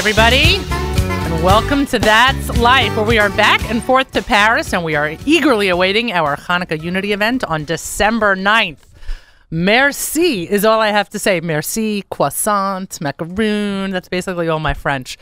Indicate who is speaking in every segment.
Speaker 1: everybody, and welcome to That's Life, where we are back and forth to Paris, and we are eagerly awaiting our Hanukkah Unity event on December 9th. Merci is all I have to say. Merci, croissant, macaroon. That's basically all my French.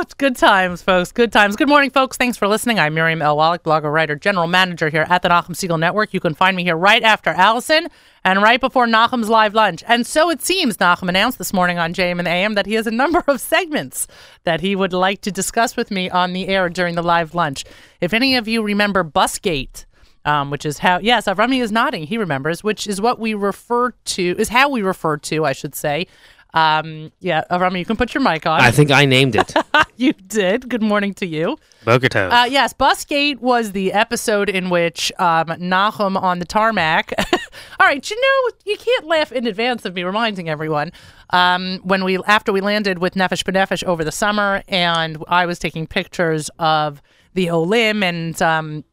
Speaker 1: It's good times, folks. Good times. Good morning, folks. Thanks for listening. I'm Miriam L. Wallach, blogger, writer, general manager here at the Nachum Segal Network. You can find me here right after Allison and right before Nachum's live lunch. And so it seems Nachum announced this morning on JM and AM that he has a number of segments that he would like to discuss with me on the air during the live lunch. If any of you remember Busgate, um, which is how yes, Avrami is nodding. He remembers, which is what we refer to is how we refer to, I should say. Um, yeah, Avrami, you can put your mic on.
Speaker 2: I think I named it.
Speaker 1: you did. Good morning to you.
Speaker 2: Boker Tov.
Speaker 1: Uh, yes, Busgate was the episode in which um, Nahum on the tarmac. All right, you know you can't laugh in advance of me reminding everyone. Um, when we after we landed with Nefesh B'Nefesh over the summer, and I was taking pictures of the Olim and um,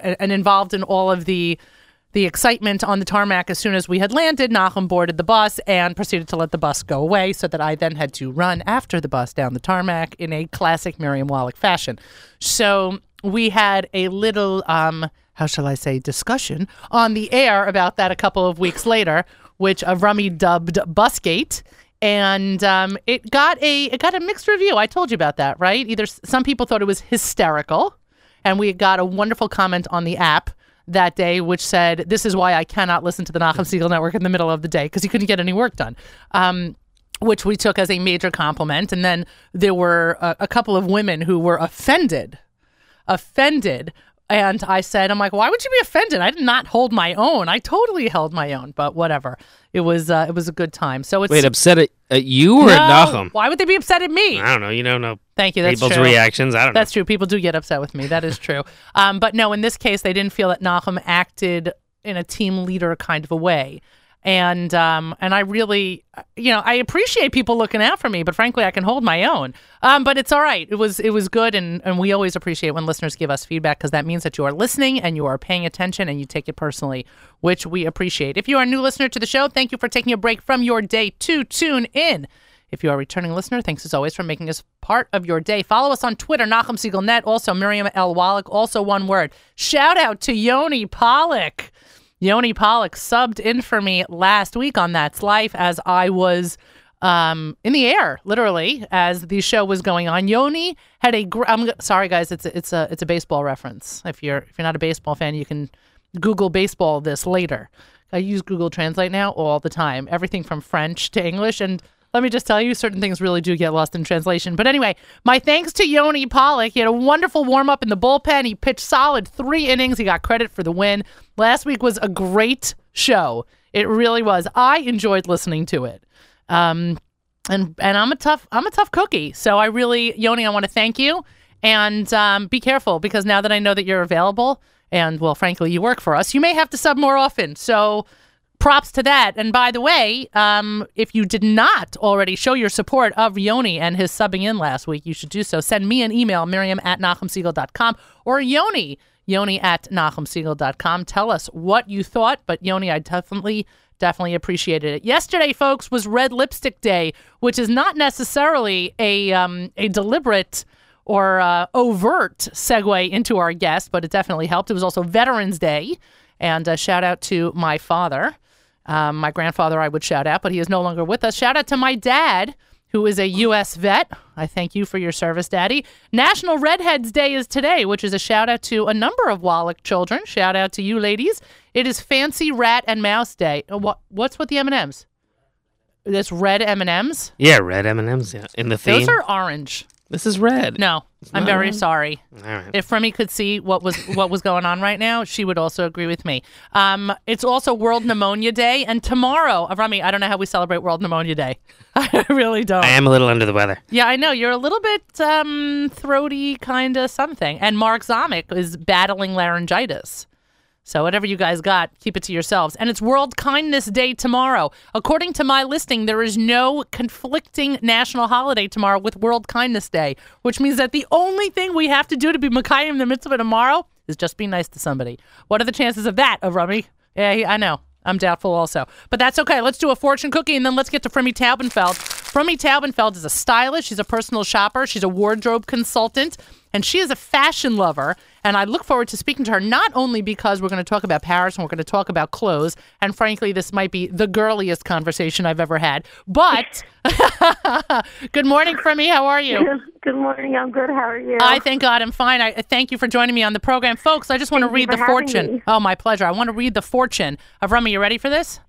Speaker 1: and involved in all of the the excitement on the tarmac as soon as we had landed. Nahum boarded the bus and proceeded to let the bus go away, so that I then had to run after the bus down the tarmac in a classic Miriam Wallach fashion. So we had a little, um, how shall I say, discussion on the air about that a couple of weeks later, which Avrami dubbed Busgate and um, it got a it got a mixed review. I told you about that, right? Either some people thought it was hysterical, and we got a wonderful comment on the app that day, which said, "This is why I cannot listen to the Nachum Segal Network in the middle of the day because you couldn't get any work done." Um, which we took as a major compliment, and then there were a, a couple of women who were offended, offended. And I said, I'm like, why would you be offended? I did not hold my own. I totally held my own, but whatever. It was uh, it was a good time. So it's
Speaker 2: Wait, upset at, at you or
Speaker 1: no,
Speaker 2: at Nahum?
Speaker 1: Why would they be upset at me?
Speaker 2: I don't know. You don't know
Speaker 1: Thank you. That's
Speaker 2: people's
Speaker 1: true.
Speaker 2: reactions. I don't
Speaker 1: That's true. People do get upset with me. That is true. um, but no, in this case, they didn't feel that Nahum acted in a team leader kind of a way. And um, and I really, you know, I appreciate people looking out for me, but frankly, I can hold my own. Um, but it's all right. It was it was good, and and we always appreciate when listeners give us feedback because that means that you are listening and you are paying attention and you take it personally, which we appreciate. If you are a new listener to the show, thank you for taking a break from your day to tune in. If you are a returning listener, thanks as always for making us part of your day. Follow us on Twitter, Nachum Segal Net, also Miriam L. Wallach, also one word. Shout out to Yoni Pollock. Yoni Pollock subbed in for me last week on That's Life as I was um, in the air, literally, as the show was going on. Yoni had a. Gr- I'm sorry, guys. It's a, it's a it's a baseball reference. If you're if you're not a baseball fan, you can Google baseball this later. I use Google Translate now all the time, everything from French to English. And let me just tell you, certain things really do get lost in translation. But anyway, my thanks to Yoni Pollock. He had a wonderful warm up in the bullpen. He pitched solid three innings. He got credit for the win. Last week was a great show. It really was. I enjoyed listening to it. Um, and and I'm a tough I'm a tough cookie. So I really Yoni, I want to thank you and um, be careful because now that I know that you're available and well, frankly, you work for us, you may have to sub more often. So props to that. And by the way, um, if you did not already show your support of Yoni and his subbing in last week, you should do so. Send me an email, Miriam at NachumSegal.com or Yoni, Yoni at NachumSegal.com. Tell us what you thought. But Yoni, I definitely definitely appreciated it. Yesterday, folks, was Red Lipstick Day, which is not necessarily a um, a deliberate or uh, overt segue into our guest, but it definitely helped. It was also Veterans Day, and a shout out to my father. Um, my grandfather, I would shout out, but he is no longer with us. Shout out to my dad, who is a U.S. vet. I thank you for your service, Daddy. National Redheads Day is today, which is a shout out to a number of Wallach children. Shout out to you, ladies. It is Fancy Rat and Mouse Day. Uh, What what's with the M and M's? This red M and M's.
Speaker 2: Yeah, red M and M's. Yeah, in the theme.
Speaker 1: Those are orange.
Speaker 2: This is red.
Speaker 1: No, I'm
Speaker 2: not
Speaker 1: very
Speaker 2: red?
Speaker 1: sorry.
Speaker 2: All right.
Speaker 1: If Remy could see what was what was going on right now, she would also agree with me. Um, it's also World Pneumonia Day, and tomorrow, uh, Remy, I don't know how we celebrate World Pneumonia Day. I really don't.
Speaker 2: I am a little under the weather.
Speaker 1: yeah, I know you're a little bit um, throaty, kind of something. And Mark Zomick is battling laryngitis. So whatever you guys got, keep it to yourselves. And it's World Kindness Day tomorrow. According to my listing, there is no conflicting national holiday tomorrow with World Kindness Day, which means that the only thing we have to do to be Makayim the mitzvah tomorrow is just be nice to somebody. What are the chances of that, Avrami? Yeah, I know. I'm doubtful also. But that's okay. Let's do a fortune cookie and then let's get to Frumee Taubenfeld. Frumee Taubenfeld is a stylist. She's a personal shopper. She's a wardrobe consultant, and she is a fashion lover. And I look forward to speaking to her not only because we're going to talk about Paris and we're going to talk about clothes, and frankly, this might be the girliest conversation I've ever had. But good morning, Frumee. How are you?
Speaker 3: Good morning. I'm good. How are you?
Speaker 1: I thank God I'm fine. I thank you for joining me on the program, folks. I just want
Speaker 3: Thank
Speaker 1: to read the fortune.
Speaker 3: me.
Speaker 1: Oh, my pleasure. I want to read the fortune uh, Avrami. You ready for this?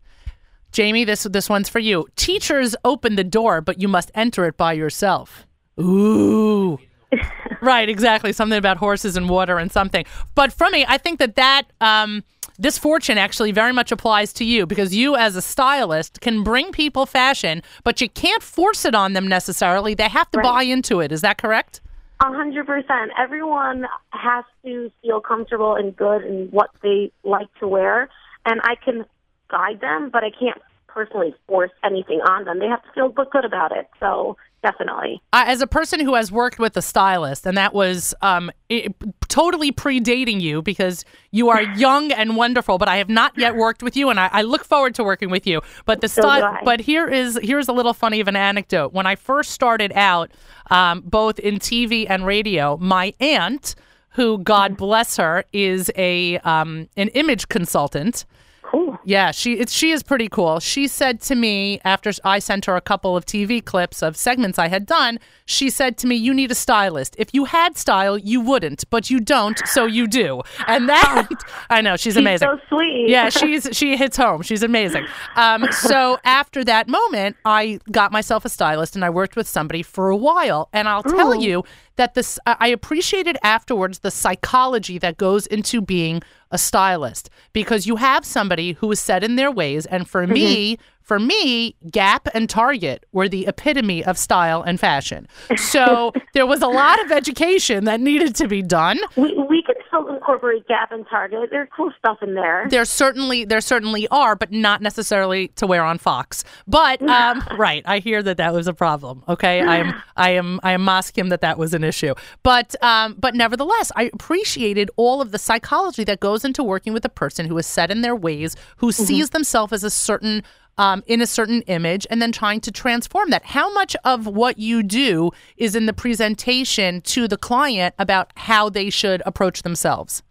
Speaker 1: Jamie, this this one's for you. Teachers open the door, but you must enter it by yourself. Ooh. right, exactly. Something about horses and water and something. But for me, I think that that um, this fortune actually very much applies to you because you, as a stylist, can bring people fashion, but you can't force it on them necessarily. They have to
Speaker 3: Right.
Speaker 1: buy into it. Is that correct?
Speaker 3: A hundred percent. Everyone has to feel comfortable and good in what they like to wear, and I can guide them, but I can't personally force anything on them. They have to feel good about it. So definitely.
Speaker 1: Uh, as a person who has worked with a stylist, and that was um, i totally predating you because you are young and wonderful, but I have not yet worked with you, and I, I look forward to working with you. But the
Speaker 3: So
Speaker 1: style, but here is here's a little funny of an anecdote. When I first started out, um, both in TV and radio, my aunt, who God bless her, is a um, an image consultant.
Speaker 3: Cool.
Speaker 1: Yeah, she it's she is pretty cool. She said to me after I sent her a couple of TV clips of segments I had done, she said to me, "You need a stylist. If you had style, you wouldn't, but you don't, so you do." And that I know she's
Speaker 3: She's
Speaker 1: amazing.
Speaker 3: so sweet.
Speaker 1: Yeah, she's she hits home. She's amazing. Um, so after that moment, I got myself a stylist and I worked with somebody for a while. And I'll tell you that this I appreciated afterwards the psychology that goes into being a stylist because you have somebody who is set in their ways. And for mm-hmm. me, for me, Gap and Target were the epitome of style and fashion. So there was a lot of education that needed to be done.
Speaker 3: We we can still incorporate Gap and Target. There's cool stuff in there.
Speaker 1: There certainly there certainly are, but not necessarily to wear on Fox. But um, right, I hear that that was a problem. Okay, I am I am I am masking that that was an issue. But um, but nevertheless, I appreciated all of the psychology that goes into working with a person who is set in their ways, who sees themselves as a certain. Um, in a certain image, and then trying to transform that. How much of what you do is in the presentation to the client about how they should approach themselves?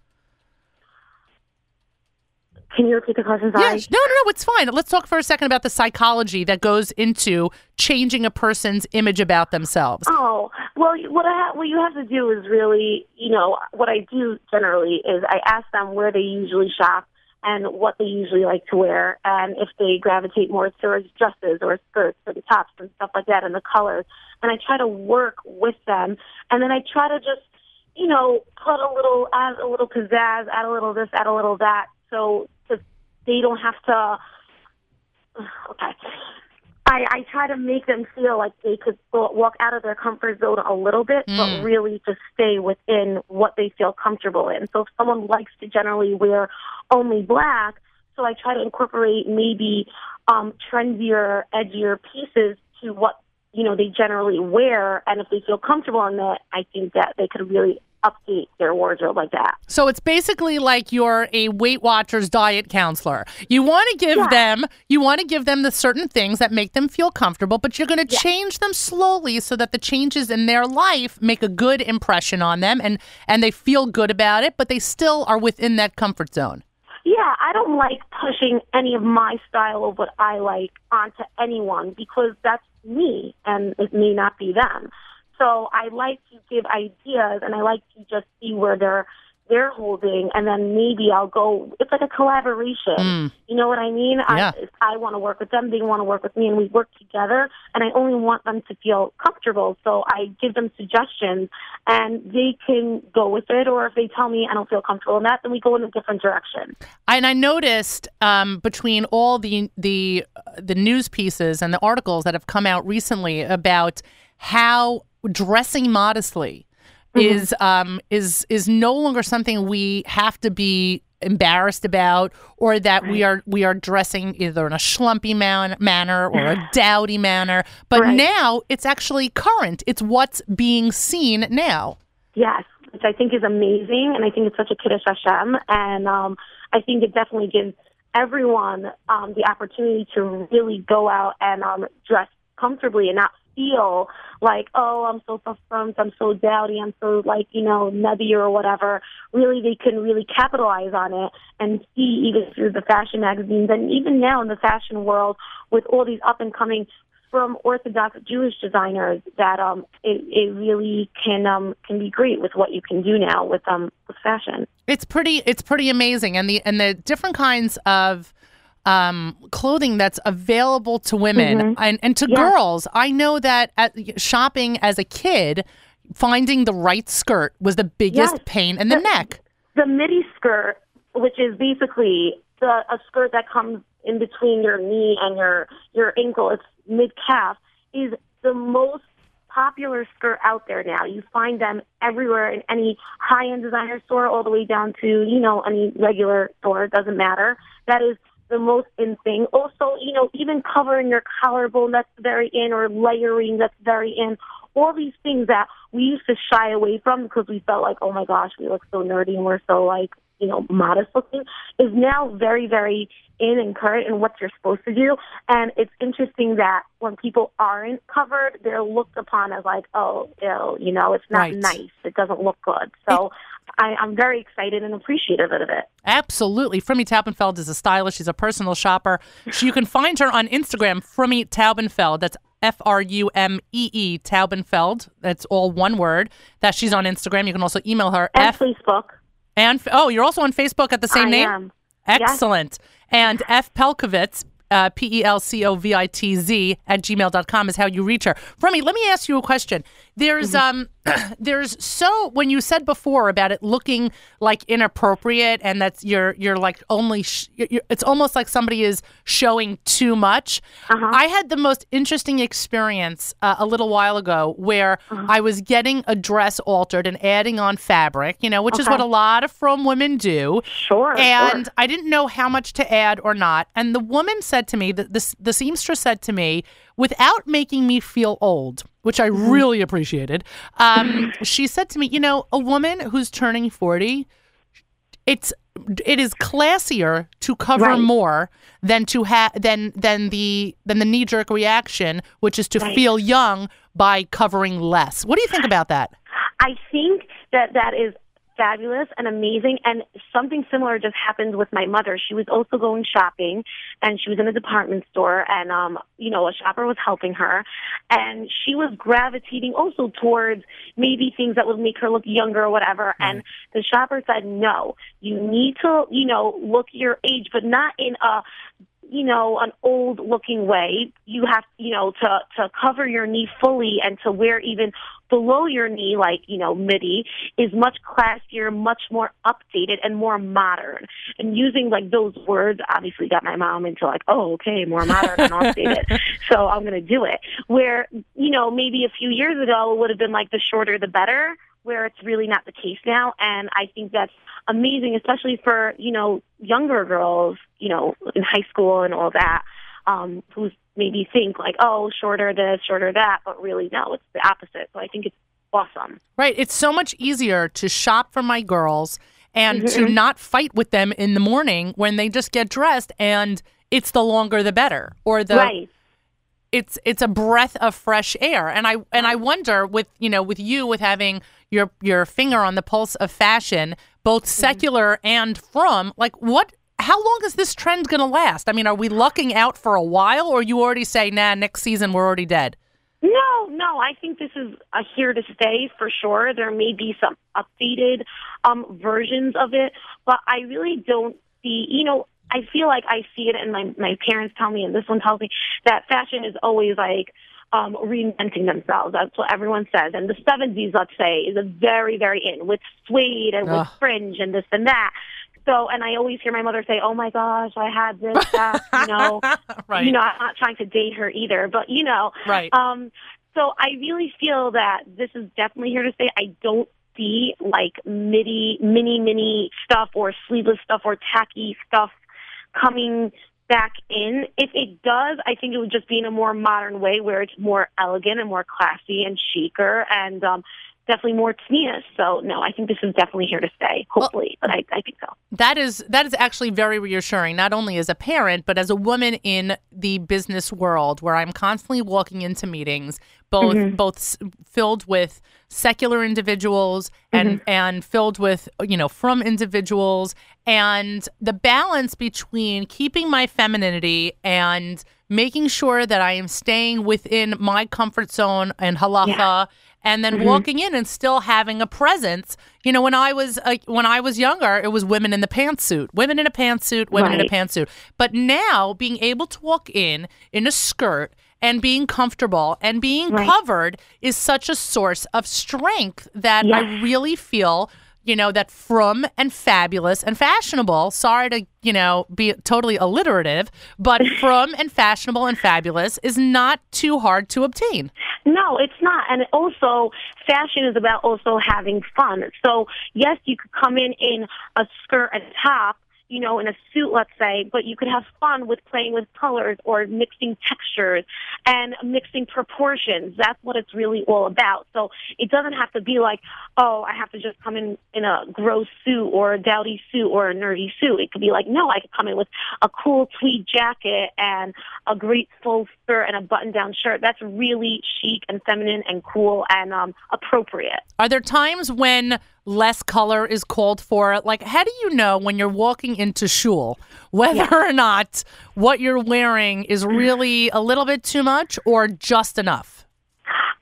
Speaker 3: Can you repeat the question? Sorry.
Speaker 1: Yes. No, no, no. It's fine. Let's talk for a second about the psychology that goes into changing a person's image about themselves.
Speaker 3: Oh well, what I ha- what you have to do is really, you know, what I do generally is I ask them where they usually shop and what they usually like to wear, and if they gravitate more towards dresses or skirts and tops and stuff like that, and the colors. And I try to work with them, and then I try to just, you know, put a little, add a little pizzazz, add a little this, add a little that, so that they don't have to. Okay. I, I try to make them feel like they could go, walk out of their comfort zone a little bit,
Speaker 1: Mm.
Speaker 3: but really just stay within what they feel comfortable in. So if someone likes to generally wear only black, so I try to incorporate maybe um, trendier, edgier pieces to what you know they generally wear, and if they feel comfortable in that, I think that they could really update their wardrobe like that.
Speaker 1: So it's basically like you're a Weight Watchers diet counselor. You want to give
Speaker 3: Yeah.
Speaker 1: them, you want to give them the certain things that make them feel comfortable, but you're going to change them slowly so that the changes in their life make a good impression on them and and they feel good about it, but they still are within that comfort zone.
Speaker 3: Yeah, I don't like pushing any of my style of what I like onto anyone because that's me and it may not be them. So I like to give ideas and I like to just see where they're they're holding and then maybe I'll go it's like a collaboration.
Speaker 1: Mm.
Speaker 3: You know what I mean?
Speaker 1: Yeah.
Speaker 3: I I want to work with them, they want to work with me and we work together and I only want them to feel comfortable. So I give them suggestions and they can go with it or if they tell me I don't feel comfortable in that, then we go in a different direction.
Speaker 1: And I noticed um, between all the the the news pieces and the articles that have come out recently about how dressing modestly is um, is is no longer something we have to be embarrassed about or that we are we are dressing either in a schlumpy man- manner or a dowdy manner. But
Speaker 3: Right.
Speaker 1: now it's actually current. It's what's being seen now.
Speaker 3: Yes, which I think is amazing, and I think it's such a kiddush Hashem, and um, I think it definitely gives everyone um, the opportunity to really go out and um, dress comfortably and not feel like, oh, I'm so affirmed, I'm so dowdy, I'm so like, you know, nubby or whatever. Really, they can really capitalize on it and see even through the fashion magazines and even now in the fashion world with all these up and coming from Orthodox Jewish designers that um it, it really can um can be great with what you can do now with um with fashion.
Speaker 1: It's pretty it's pretty amazing and the and the different kinds of um, clothing that's available to women
Speaker 3: Mhm.
Speaker 1: and, and to
Speaker 3: Yeah.
Speaker 1: girls. I know that at shopping as a kid, finding the right skirt was the biggest
Speaker 3: Yes.
Speaker 1: pain in the
Speaker 3: The-
Speaker 1: neck.
Speaker 3: The midi skirt, which is basically the a skirt that comes in between your knee and your your ankle, it's mid calf, is the most popular skirt out there now. You find them everywhere in any high end designer store, all the way down to you know any regular store. It doesn't matter. That is the most in thing. Also, you know, even covering your collarbone, that's very in, or layering, that's very in. All these things that we used to shy away from because we felt like, oh my gosh, we look so nerdy and we're so like, you know, modest looking, is now very, very in and current in what you're supposed to do. And it's interesting that when people aren't covered, they're looked upon as like, oh, ill, you know, it's not
Speaker 1: Right.
Speaker 3: nice. It doesn't look good. So I, I'm very excited and appreciative of it.
Speaker 1: Absolutely. Frumee Taubenfeld is a stylist. She's a personal shopper. She, you can find her on Instagram, Frumee Taubenfeld. That's F R U M E E Taubenfeld. That's all one word. That she's on Instagram. You can also email her.
Speaker 3: And
Speaker 1: F
Speaker 3: Facebook.
Speaker 1: and oh, you're also on Facebook at the same
Speaker 3: I
Speaker 1: name.
Speaker 3: am.
Speaker 1: Excellent. And F Pelcovitz, uh, P E L C O V I T Z at gmail.com is how you reach her. Frumee, let me ask you a question. There's um there's so when you said before about it looking like inappropriate and that's you're you're like only sh- you're, it's almost like somebody is showing too much. I had the most interesting experience uh, a little while ago where I was getting a dress altered and adding on fabric, you know, which is what a lot of frum women do.
Speaker 3: Sure.
Speaker 1: And
Speaker 3: sure.
Speaker 1: I didn't know how much to add or not. And the woman said to me, the, the, the seamstress said to me, without making me feel old, which I
Speaker 3: Mm-hmm.
Speaker 1: really appreciated, um, she said to me, you know, a woman who's turning 40, it's it is classier to cover
Speaker 3: Right.
Speaker 1: more than to have than than the than the knee jerk reaction, which is to
Speaker 3: Right.
Speaker 1: feel young by covering less. What do you think about that?
Speaker 3: I think that that is fabulous and amazing. And something similar just happened with my mother. She was also going shopping and she was in a department store and, um, you know, a shopper was helping her and she was gravitating also towards maybe things that would make her look younger or whatever. And the shopper said, no, you need to, you know, look your age, but not in a, you know, an old looking way. You have, you know, to, to cover your knee fully and to wear even below your knee, like, you know, midi, is much classier, much more updated and more modern. And using like those words obviously got my mom into like, oh, okay, more modern and updated. so I'm going to do it. Where, you know, maybe a few years ago it would have been like the shorter the better, where it's really not the case now. And I think that's amazing, especially for, you know, younger girls, you know, in high school and all that, um, who maybe think like, oh, shorter this, shorter that, but really no, it's the opposite. So I think it's awesome.
Speaker 1: Right. It's so much easier to shop for my girls and
Speaker 3: Mm-hmm.
Speaker 1: to not fight with them in the morning when they just get dressed and it's the longer the better or the
Speaker 3: right.
Speaker 1: it's it's a breath of fresh air and i and i wonder with you know with you with having your your finger on the pulse of fashion both
Speaker 3: Mm-hmm.
Speaker 1: secular and frum like what how long is this trend going to last i mean are we lucking out for a while or you already say nah next season we're already dead
Speaker 3: No, no, I think this is uh, here to stay for sure. There may be some updated um, versions of it, but I really don't see, you know, I feel like I see it and my, my parents tell me and this one tells me that fashion is always like um, reinventing themselves. That's what everyone says. And the 70s, let's say, is a very, very in with suede and with
Speaker 1: Ugh.
Speaker 3: fringe and this and that. So, and I always hear my mother say, "Oh my gosh, I had this, that," you know,
Speaker 1: right
Speaker 3: you know, I'm not trying to date her either, but you know,
Speaker 1: right
Speaker 3: um, so I really feel that this is definitely here to stay. I don't see like midi, mini, mini stuff or sleeveless stuff or tacky stuff coming back in. If it does, I think it would just be in a more modern way where it's more elegant and more classy and chicer and um, definitely more tznius. So no, I think this is definitely here to stay. Hopefully, but I, I think so.
Speaker 1: That is that is actually very reassuring, not only as a parent, but as a woman in the business world, where I'm constantly walking into meetings, both
Speaker 3: Mm-hmm.
Speaker 1: both filled with secular individuals and
Speaker 3: Mm-hmm.
Speaker 1: and filled with you know frum individuals, and the balance between keeping my femininity and making sure that I am staying within my comfort zone and halacha and then walking in and still having a presence. You know, when I was uh, when I was younger, it was women in the pantsuit, women in a pantsuit, women in a pantsuit. But now, being able to walk in in a skirt and being comfortable and being
Speaker 3: Right.
Speaker 1: covered is such a source of strength that I really feel. You know that frum and fabulous and fashionable. Sorry to you know be totally alliterative, but frum and fashionable and fabulous is not too hard to obtain.
Speaker 3: No, it's not. And also, fashion is about also having fun. So, yes, you could come in in a skirt and top, you know, in a suit, let's say, but you could have fun with playing with colors or mixing textures and mixing proportions. That's what it's really all about. So, it doesn't have to be like, oh, I have to just come in in a gross suit or a dowdy suit or a nerdy suit. It could be like, no, I could come in with a cool tweed jacket and a great full skirt and a button down shirt. That's really chic and feminine and cool and um, appropriate.
Speaker 1: Are there times when less color is called for? Like, how do you know when you're walking into shul whether or not what you're wearing is really a little bit too much or just enough?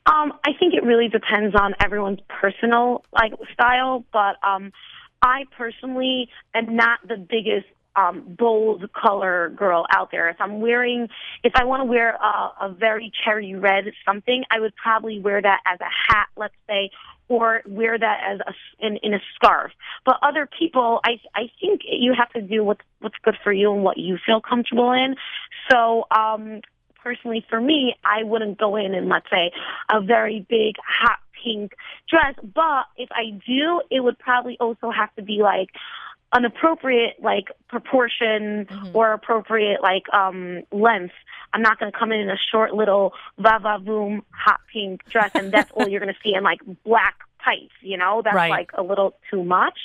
Speaker 3: Um, I think it really depends on everyone's personal like style, but um, I personally am not the biggest um, bold color girl out there. If I'm wearing, if I want to wear a, a very cherry red something, I would probably wear that as a hat, let's say, or wear that as a in, in a scarf. But other people, I I think you have to do what's what's good for you and what you feel comfortable in. So um, personally for me, I wouldn't go in in, let's say, a very big hot pink dress. But if I do, it would probably also have to be like an appropriate like proportion or appropriate like um length. I'm not going to come in in a short little va va voom hot pink dress and that's all you're going to see in like black tights, you know? That's
Speaker 1: Right.
Speaker 3: like a little too much.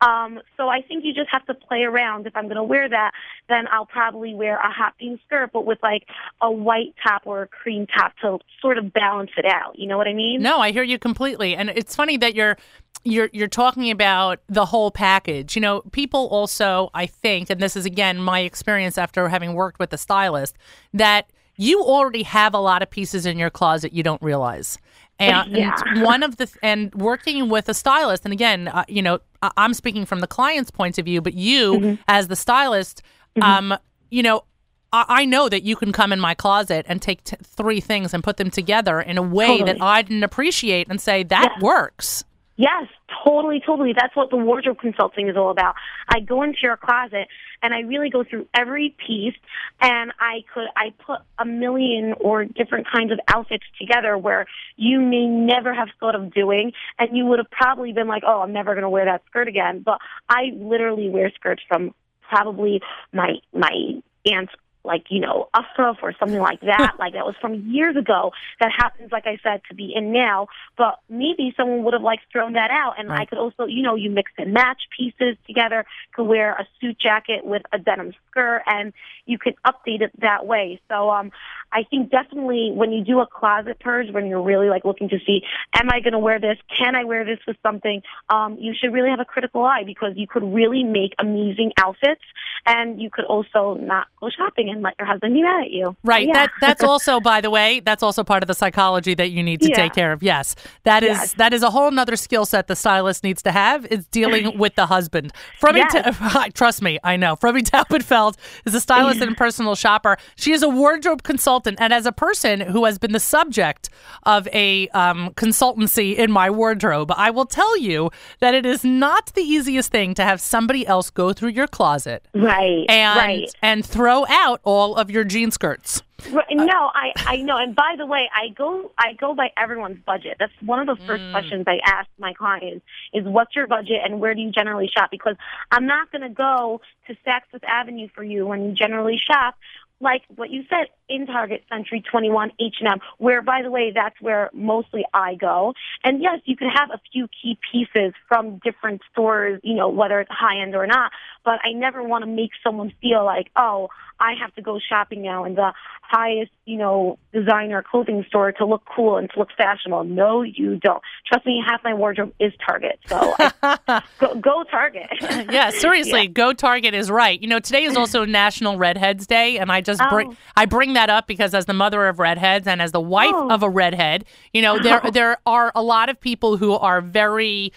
Speaker 3: Um, so I think you just have to play around. If I'm going to wear that, then I'll probably wear a hot pink skirt, but with like a white top or a cream top to sort of balance it out. You know what I mean?
Speaker 1: No, I hear you completely. And it's funny that you're you're you're talking about the whole package. You know, people also, I think, and this is again my experience after having worked with a stylist, that you already have a lot of pieces in your closet you don't realize. And,
Speaker 3: Yeah.
Speaker 1: one of the and working with a stylist, and again, uh, you know, I- I'm speaking from the client's point of view, but you
Speaker 3: Mm-hmm.
Speaker 1: as the stylist, um, you know, I I know that you can come in my closet and take t- three things and put them together in a way that I didn't appreciate and say that
Speaker 3: Yes.
Speaker 1: works.
Speaker 3: Yes, totally, totally. That's what the wardrobe consulting is all about. I go into your closet and I really go through every piece and I could I put a million or different kinds of outfits together where you may never have thought of doing and you would have probably been like, "Oh, I'm never going to wear that skirt again." But I literally wear skirts from probably my my aunt's like you know afro or something like that. Like that was from years ago. That happens like i said to be in now. But maybe someone would have like thrown that out. And i could also you know you mix and match pieces together could wear a suit jacket with a denim skirt and you can update it that way. So um i think definitely when you do a closet purge when you're really like looking to see am i going to wear this can i wear this with something um you should really have a critical eye because you could really make amazing outfits and you could also not go shopping and let your husband be mad at you
Speaker 1: Right.
Speaker 3: Yeah.
Speaker 1: That that's also, by the way, that's also part of the psychology that you need to
Speaker 3: Yeah.
Speaker 1: take care of. Yes. That is
Speaker 3: Yes.
Speaker 1: that is a whole nother skill set the stylist needs to have is dealing with the husband. Frumee
Speaker 3: Yes.
Speaker 1: Ta- trust me, I know. Frumee Taubenfeld is a stylist and personal shopper. She is a wardrobe consultant and as a person who has been the subject of a um, consultancy in my wardrobe, I will tell you that it is not the easiest thing to have somebody else go through your closet
Speaker 3: right
Speaker 1: and
Speaker 3: right
Speaker 1: and throw out all of your jean skirts.
Speaker 3: Right, no, I I know. And by the way, I go I go by everyone's budget. That's one of the first questions I ask my clients is what's your budget and where do you generally shop? Because I'm not going to go to Saks Fifth Avenue for you when you generally shop. Like what you said, in Target, Century 21, H&M, where, by the way, that's where mostly I go. And yes, you can have a few key pieces from different stores, you know, whether it's high end or not, but I never want to make someone feel like, oh, I have to go shopping now in the highest, you know, designer clothing store to look cool and to look fashionable. No, you don't. Trust me, half my wardrobe is Target. So I, go, go Target.
Speaker 1: yeah, seriously, yeah. go Target is right. You know, today is also National Redheads Day, and I just oh. bring I bring that up because as the mother of redheads and as the wife oh. of a redhead, you know, there there are a lot of people who are very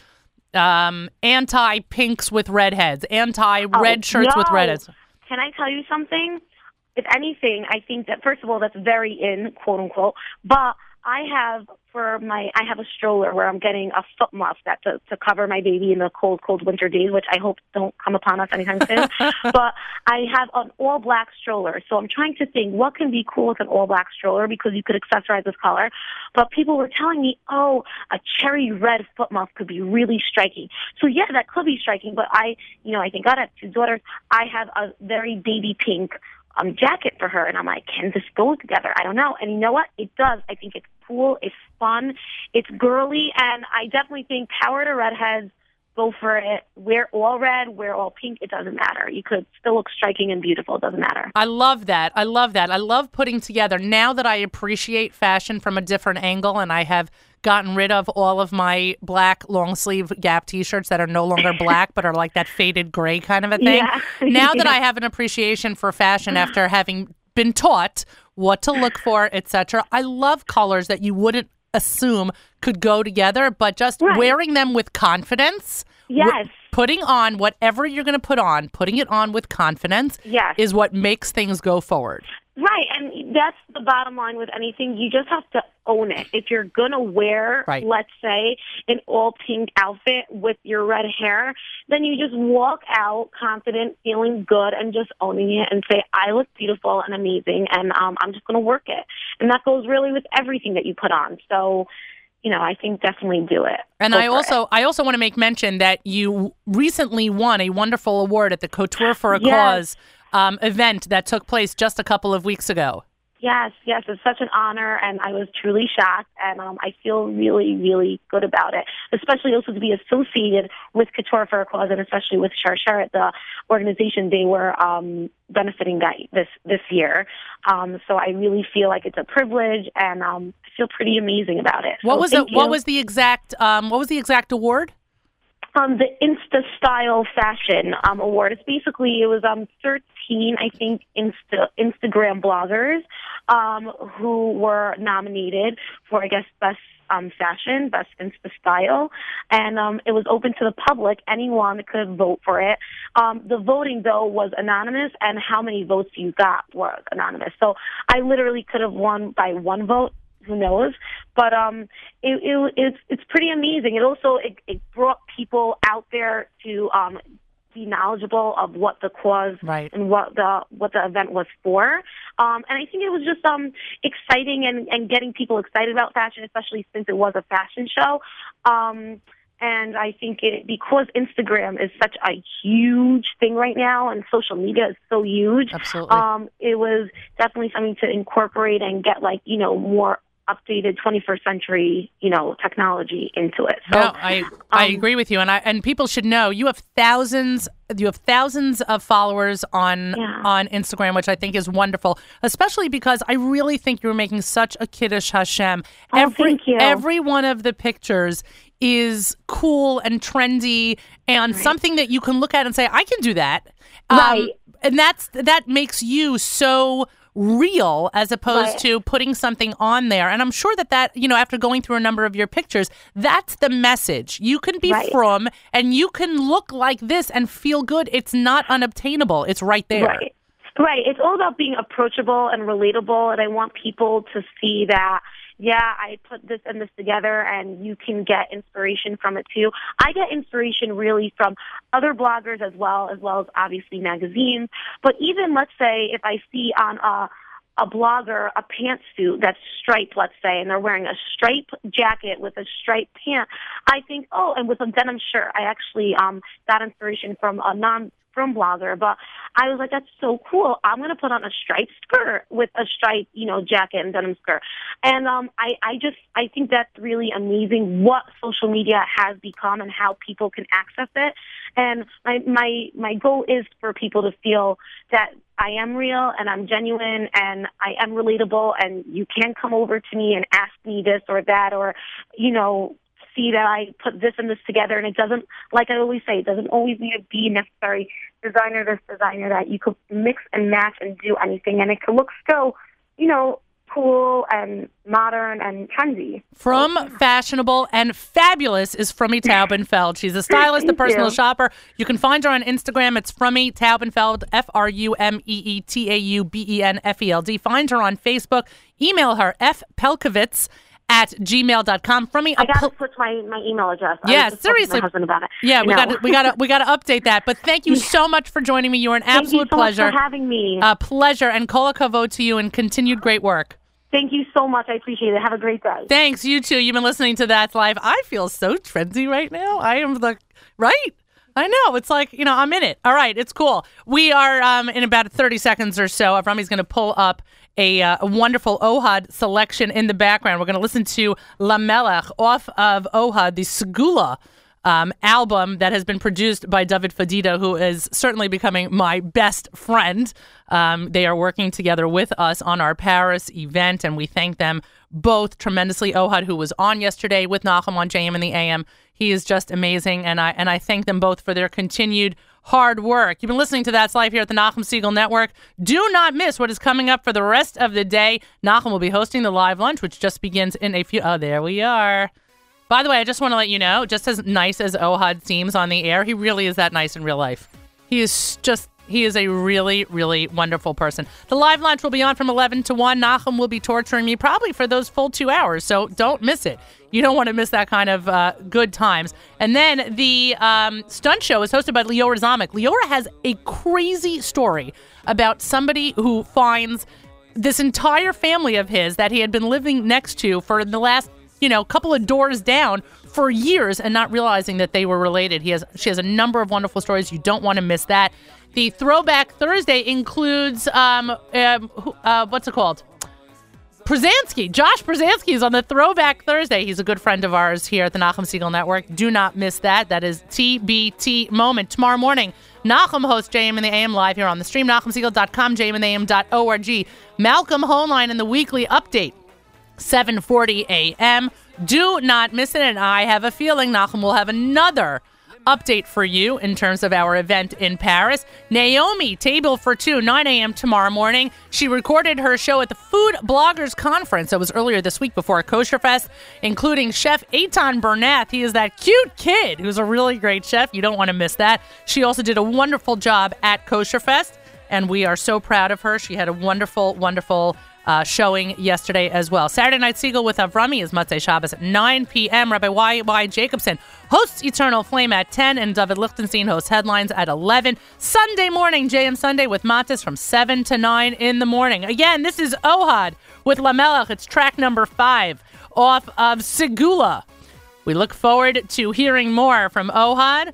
Speaker 1: um, anti pinks with redheads, anti red oh, shirts
Speaker 3: no.
Speaker 1: with redheads.
Speaker 3: Can I tell you something? If anything, I think that first of all, that's very in quote unquote. But I have for my I have a stroller where I'm getting a foot muff that to, to cover my baby in the cold, cold winter days, which I hope don't come upon us anytime soon. but I have an all black stroller. So I'm trying to think what can be cool with an all black stroller because you could accessorize this color. But people were telling me, oh, a cherry red foot muff could be really striking. So yeah, that could be striking, but I you know, I think God I have two daughters. I have a very baby pink um, jacket for her. And I'm like, can this go together? I don't know. And you know what? It does. I think it's cool. It's fun. It's girly. And I definitely think power to redheads. Go for it. Wear all red, wear all pink. It doesn't matter. You could still look striking and beautiful. It doesn't matter.
Speaker 1: I love that. I love that. I love putting together. Now that I appreciate fashion from a different angle and I have gotten rid of all of my black long sleeve Gap t-shirts that are no longer black but are like that faded gray kind of a thing.
Speaker 3: Yeah.
Speaker 1: now that I have an appreciation for fashion after having been taught what to look for, etc. I love colors that you wouldn't assume could go together, but just right. wearing them with confidence.
Speaker 3: Yes.
Speaker 1: putting on whatever you're going to put on, putting it on with confidence
Speaker 3: yes.
Speaker 1: is what makes things go forward.
Speaker 3: Right, and that's the bottom line with anything. You just have to own it. If you're gonna wear,
Speaker 1: right.
Speaker 3: let's say, an all pink outfit with your red hair, then you just walk out confident, feeling good, and just owning it and say, "I look beautiful and amazing," and um, I'm just gonna work it. And that goes really with everything that you put on. So you know, I think definitely do it.
Speaker 1: And
Speaker 3: Go
Speaker 1: I also
Speaker 3: it.
Speaker 1: I also want to make mention that you recently won a wonderful award at the Couture for a
Speaker 3: yes.
Speaker 1: Cause um, event that took place just a couple of weeks ago.
Speaker 3: Yes, yes, it's such an honor, and I was truly shocked, and um, I feel really, really good about it. Especially also to be associated with Couture for a Cause, and especially with Sharsheret, the organization they were um, benefiting that this this year. Um, so I really feel like it's a privilege, and um, I feel pretty amazing about it.
Speaker 1: What
Speaker 3: so
Speaker 1: was
Speaker 3: the,
Speaker 1: you. what was the exact um, what was the exact award?
Speaker 3: um, the Insta Style Fashion um, Award. It's basically it was um 13, I think, Insta Instagram bloggers um, who were nominated for I guess best um, fashion, best Insta style, and um, it was open to the public. Anyone could vote for it. Um, the voting though was anonymous, and how many votes you got was anonymous. So I literally could have won by one vote who knows? But um, it, it it's it's pretty amazing. It also it, it brought people out there to um be knowledgeable of what the cause
Speaker 1: right.
Speaker 3: and what the what the event was for. Um, and I think it was just um exciting and and getting people excited about fashion, especially since it was a fashion show. Um, and I think it because Instagram is such a huge thing right now, and social media is so huge.
Speaker 1: Absolutely.
Speaker 3: Um, it was definitely something to incorporate and get like you know more updated 21st century, you know, technology into it. So,
Speaker 1: no, I I um, agree with you, and I and people should know you have thousands you have thousands of followers on
Speaker 3: yeah.
Speaker 1: on Instagram, which I think is wonderful, especially because I really think you're making such a kiddush Hashem.
Speaker 3: Oh,
Speaker 1: every
Speaker 3: thank you.
Speaker 1: every one of the pictures is cool and trendy and
Speaker 3: right.
Speaker 1: something that you can look at and say, I can do that.
Speaker 3: Right.
Speaker 1: Um, and that's that makes you so real as opposed
Speaker 3: right.
Speaker 1: to putting something on there. And I'm sure that that, you know, after going through a number of your pictures, that's the message. You can be
Speaker 3: right.
Speaker 1: frum and you can look like this and feel good. It's not unobtainable. It's right there.
Speaker 3: Right. Right. It's all about being approachable and relatable. And I want people to see that yeah, I put this and this together and you can get inspiration from it too. I get inspiration really from other bloggers as well, as well as obviously magazines. But even let's say if I see on a a blogger a pantsuit that's striped, let's say, and they're wearing a striped jacket with a striped pant, I think, oh, and with a denim shirt. I actually um, got inspiration from a non frum Blogger, but I was like, that's so cool. I'm gonna put on a striped skirt with a striped, you know, jacket and denim skirt. And um, I, I just, I think that's really amazing what social media has become and how people can access it. And my, my, my goal is for people to feel that I am real and I'm genuine and I am relatable and you can come over to me and ask me this or that or, you know, see that I put this and this together and it doesn't, like I always say, it doesn't always need to be necessary designer this, designer that. You could mix and match and do anything and it could look so, you know, cool and modern and trendy.
Speaker 1: Frum fashionable and fabulous is Frumee Taubenfeld. She's a stylist, a personal
Speaker 3: you.
Speaker 1: shopper. You can find her on Instagram. It's Frumee Taubenfeld, F R U M E E T A U B E N F E L D. Find her on Facebook. Email her, fpelcovitz at gmail.com. Frumee,
Speaker 3: I got to switch my, my email address.
Speaker 1: Yeah,
Speaker 3: was just talking to
Speaker 1: seriously.
Speaker 3: My husband about it.
Speaker 1: yeah, we got we got to we got to update that. But thank you so much for joining me. You were an
Speaker 3: Thank you
Speaker 1: absolute
Speaker 3: so
Speaker 1: pleasure.
Speaker 3: for having me.
Speaker 1: a pleasure and kol hakavod to you and continued great work.
Speaker 3: Thank you so much. I appreciate it. Have a great day.
Speaker 1: Thanks, you too. You've been listening to That's Life. I feel so trendy right now. I am the right. I know. It's like, you know, I'm in it. All right, it's cool. We are um, in about 30 seconds or so. Avrami's going to pull up a, uh, a wonderful Ohad selection in the background. We're going to listen to La Melech off of Ohad, the Segula um, album that has been produced by David Fadida, who is certainly becoming my best friend. Um, they are working together with us on our Paris event, and we thank them both tremendously. Ohad, who was on yesterday with Nachum on JM and the AM, he is just amazing, and I and I thank them both for their continued hard work. You've been listening to That's Life here at the Nachum Segal Network. Do not miss what is coming up for the rest of the day. Nachum will be hosting the live lunch, which just begins in a few. Oh, there we are. By the way, I just want to let you know, just as nice as Ohad seems on the air, he really is that nice in real life. He is just, he is a really, really wonderful person. The live lunch will be on from 11 to 1. Nachum will be torturing me probably for those full two hours, so don't miss it. You don't want to miss that kind of uh, good times. And then the um, stunt show is hosted by Leora Zamek. Leora has a crazy story about somebody who finds this entire family of his that he had been living next to for the last you know, a couple of doors down for years and not realizing that they were related. He has she has a number of wonderful stories. You don't want to miss that. The Throwback Thursday includes um, um uh, what's it called? Przansky, Josh Przansky is on the Throwback Thursday. He's a good friend of ours here at the Nachum Segal Network. Do not miss that. That is TBT moment. Tomorrow morning, Nachum hosts JM and the AM live here on the stream, nachumsegal.com, jmandtheam.org. Malcolm Hoenlein in the weekly update. 7:40 a.m. Do not miss it, and I have a feeling Nachum will have another update for you in terms of our event in Paris. Naomi, table for two, 9 a.m. tomorrow morning. She recorded her show at the Food Bloggers Conference. That was earlier this week before Kosher Fest, including Chef Eitan Bernath. He is that cute kid who's a really great chef. You don't want to miss that. She also did a wonderful job at Kosher Fest, and we are so proud of her. She had a wonderful, wonderful uh, showing yesterday as well. Saturday Night Segal with Avrami is Motzei Shabbos at 9 p.m. Rabbi Y. Y. Jacobson hosts Eternal Flame at 10, and David Lichtenstein hosts Headlines at 11. Sunday morning, JM Sunday with Matis from 7 to 9 in the morning. Again, this is Ohad with Lamelech. It's track number five off of Segula. We look forward to hearing more from Ohad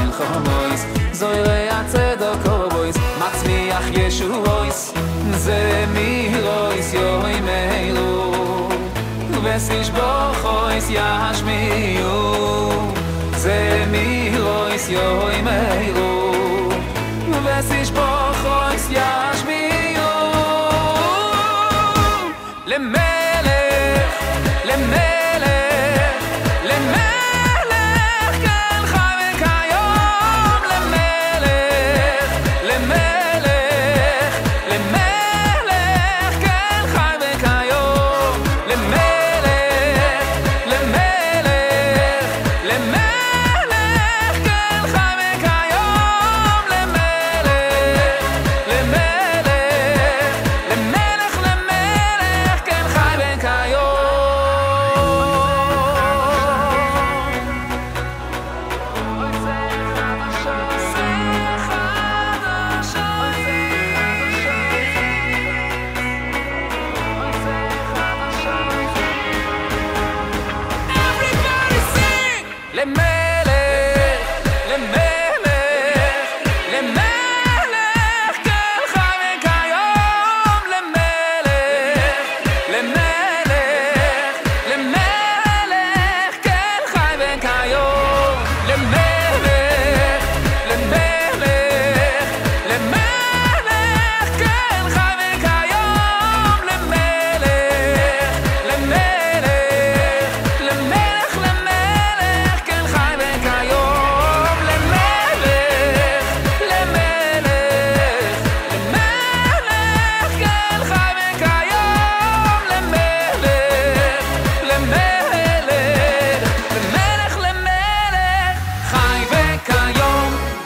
Speaker 4: מלחמויס, זוי ריאה צדוק אויס, מצמיח ישועויס, זה מירויס יוי מילו, וסיש בוכויס ישמיעו, זה מירויס יוי מילו, וסיש בוכויס